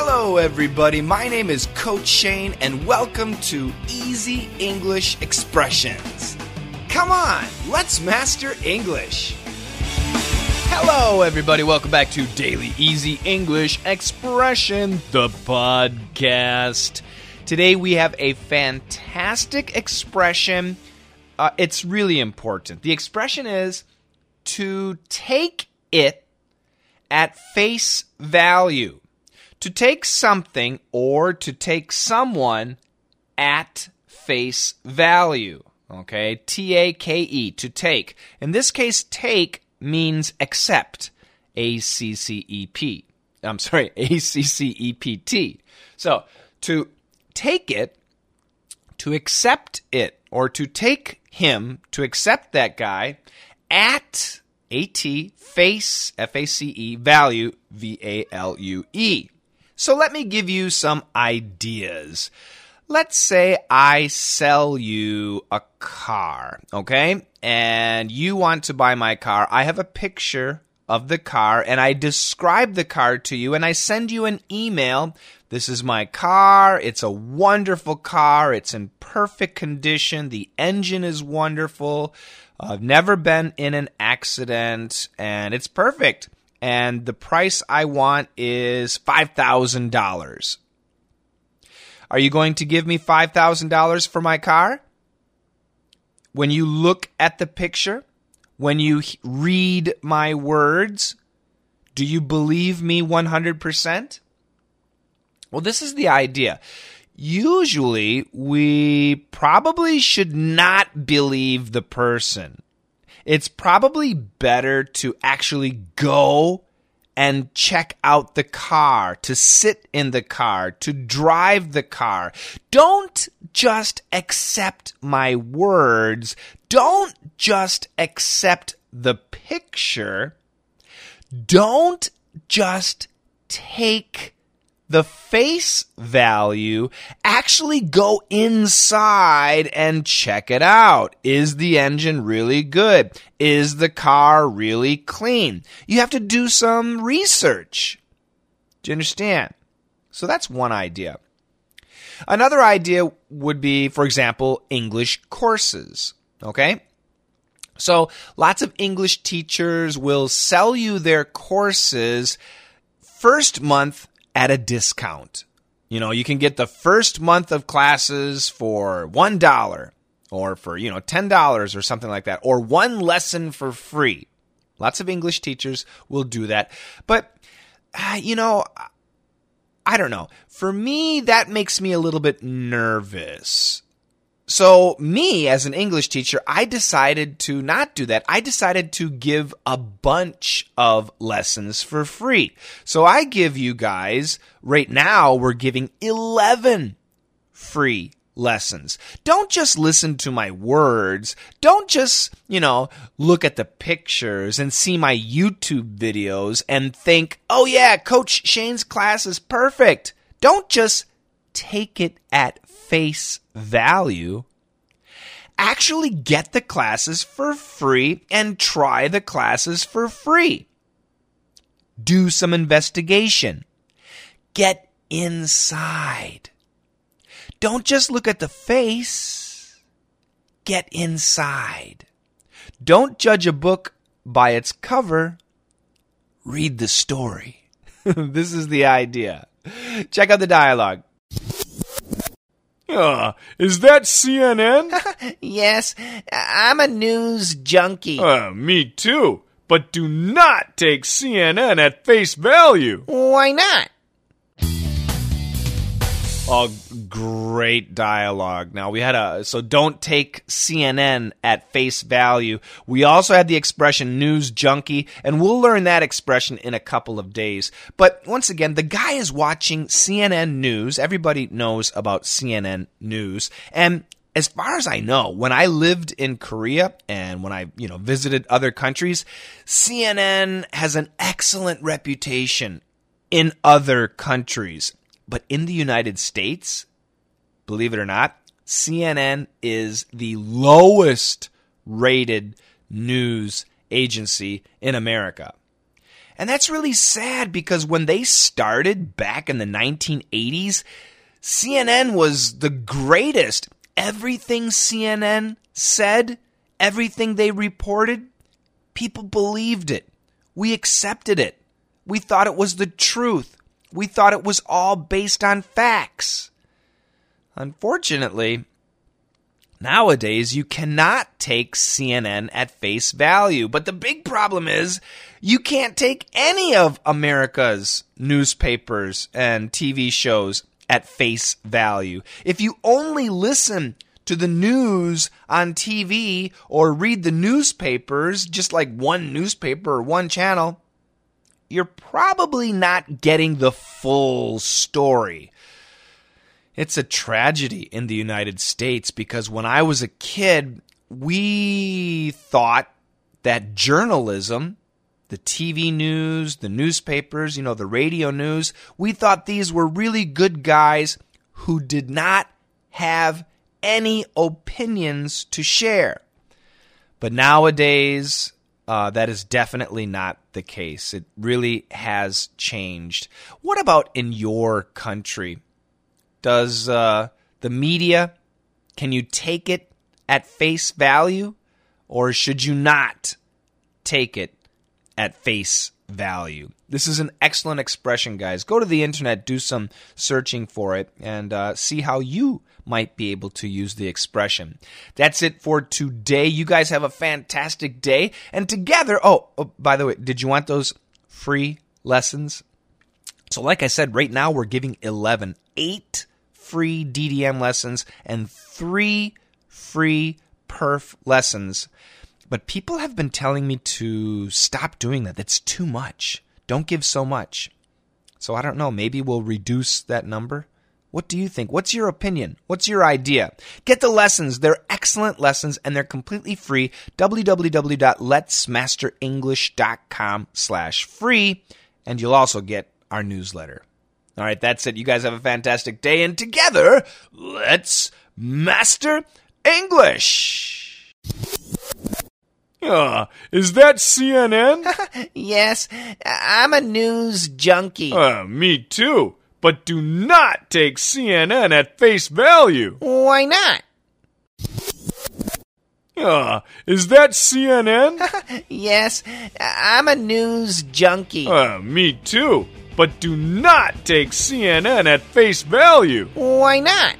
Hello, everybody. My name is Coach Shane, and welcome to Easy English Expressions. Come on, let's master English. Hello, everybody. Welcome back to Daily Easy English Expression, the podcast. Today we have a fantastic expression. Uh, it's really important. The expression is to take it at face value. To take something or to take someone at face value. Okay, T A K E, to take. In this case, take means accept. A C C E P. I'm sorry, A C C E P T. So, to take it, to accept it, or to take him, to accept that guy at at face F A C E value V A L U E. So let me give you some ideas. Let's say I sell you a car, okay? And you want to buy my car. I have a picture of the car and I describe the car to you and I send you an email. This is my car. It's a wonderful car. It's in perfect condition. The engine is wonderful. I've never been in an accident and it's perfect. And the price I want is $5,000. Are you going to give me $5,000 for my car? When you look at the picture, when you read my words, do you believe me 100%? Well, this is the idea. Usually, we probably should not believe the person. It's probably better to actually go and check out the car, to sit in the car, to drive the car. Don't just accept my words. Don't just accept the picture. Don't just take the face value, actually go inside and check it out. Is the engine really good? Is the car really clean? You have to do some research. Do you understand? So that's one idea. Another idea would be, for example, English courses. Okay? So lots of English teachers will sell you their courses first month at a discount. You know, you can get the first month of classes for $1 or for, you know, $10 or something like that, or one lesson for free. Lots of English teachers will do that. But, uh, you know, I don't know. For me, that makes me a little bit nervous so, me as an English teacher, I decided to not do that. I decided to give a bunch of lessons for free. So, I give you guys, right now, we're giving 11 free lessons. Don't just listen to my words. Don't just, you know, look at the pictures and see my YouTube videos and think, oh yeah, Coach Shane's class is perfect. Don't just take it at face value. Actually get the classes for free and try the classes for free. Do some investigation. Get inside. Don't just look at the face. Get inside. Don't judge a book by its cover. Read the story. this is the idea. Check out the dialogue. Uh, is that CNN? yes, I'm a news junkie. Uh, me too. But do not take CNN at face value. Why not? Oh, great dialogue. Now we had a so don't take CNN at face value. We also had the expression news junkie, and we'll learn that expression in a couple of days. But once again, the guy is watching CNN news. Everybody knows about CNN news, and as far as I know, when I lived in Korea and when I, you know, visited other countries, CNN has an excellent reputation in other countries. But in the United States, believe it or not, CNN is the lowest rated news agency in America. And that's really sad because when they started back in the 1980s, CNN was the greatest. Everything CNN said, everything they reported, people believed it. We accepted it. We thought it was the truth. We thought it was all based on facts. Unfortunately, nowadays you cannot take CNN at face value. But the big problem is you can't take any of America's newspapers and TV shows at face value. If you only listen to the news on TV or read the newspapers, just like one newspaper or one channel, you're probably not getting the full story. It's a tragedy in the United States because when I was a kid, we thought that journalism, the TV news, the newspapers, you know, the radio news, we thought these were really good guys who did not have any opinions to share. But nowadays, uh, that is definitely not the case. It really has changed. What about in your country? Does uh, the media, can you take it at face value? Or should you not take it at face value? This is an excellent expression, guys. Go to the internet, do some searching for it, and uh, see how you might be able to use the expression. That's it for today. You guys have a fantastic day. And together, oh, oh by the way, did you want those free lessons? So, like I said, right now we're giving 11, eight free DDM lessons and three free perf lessons. But people have been telling me to stop doing that. That's too much. Don't give so much. So I don't know. Maybe we'll reduce that number. What do you think? What's your opinion? What's your idea? Get the lessons. They're excellent lessons and they're completely free. www.letsmasterenglish.com slash free. And you'll also get our newsletter. All right, that's it. You guys have a fantastic day. And together, let's master English. Uh, is that CNN? yes, I'm a news junkie. Uh, me too. But do not take CNN at face value. Why not? Uh, is that CNN? yes, I'm a news junkie. Uh, me too. But do not take CNN at face value. Why not?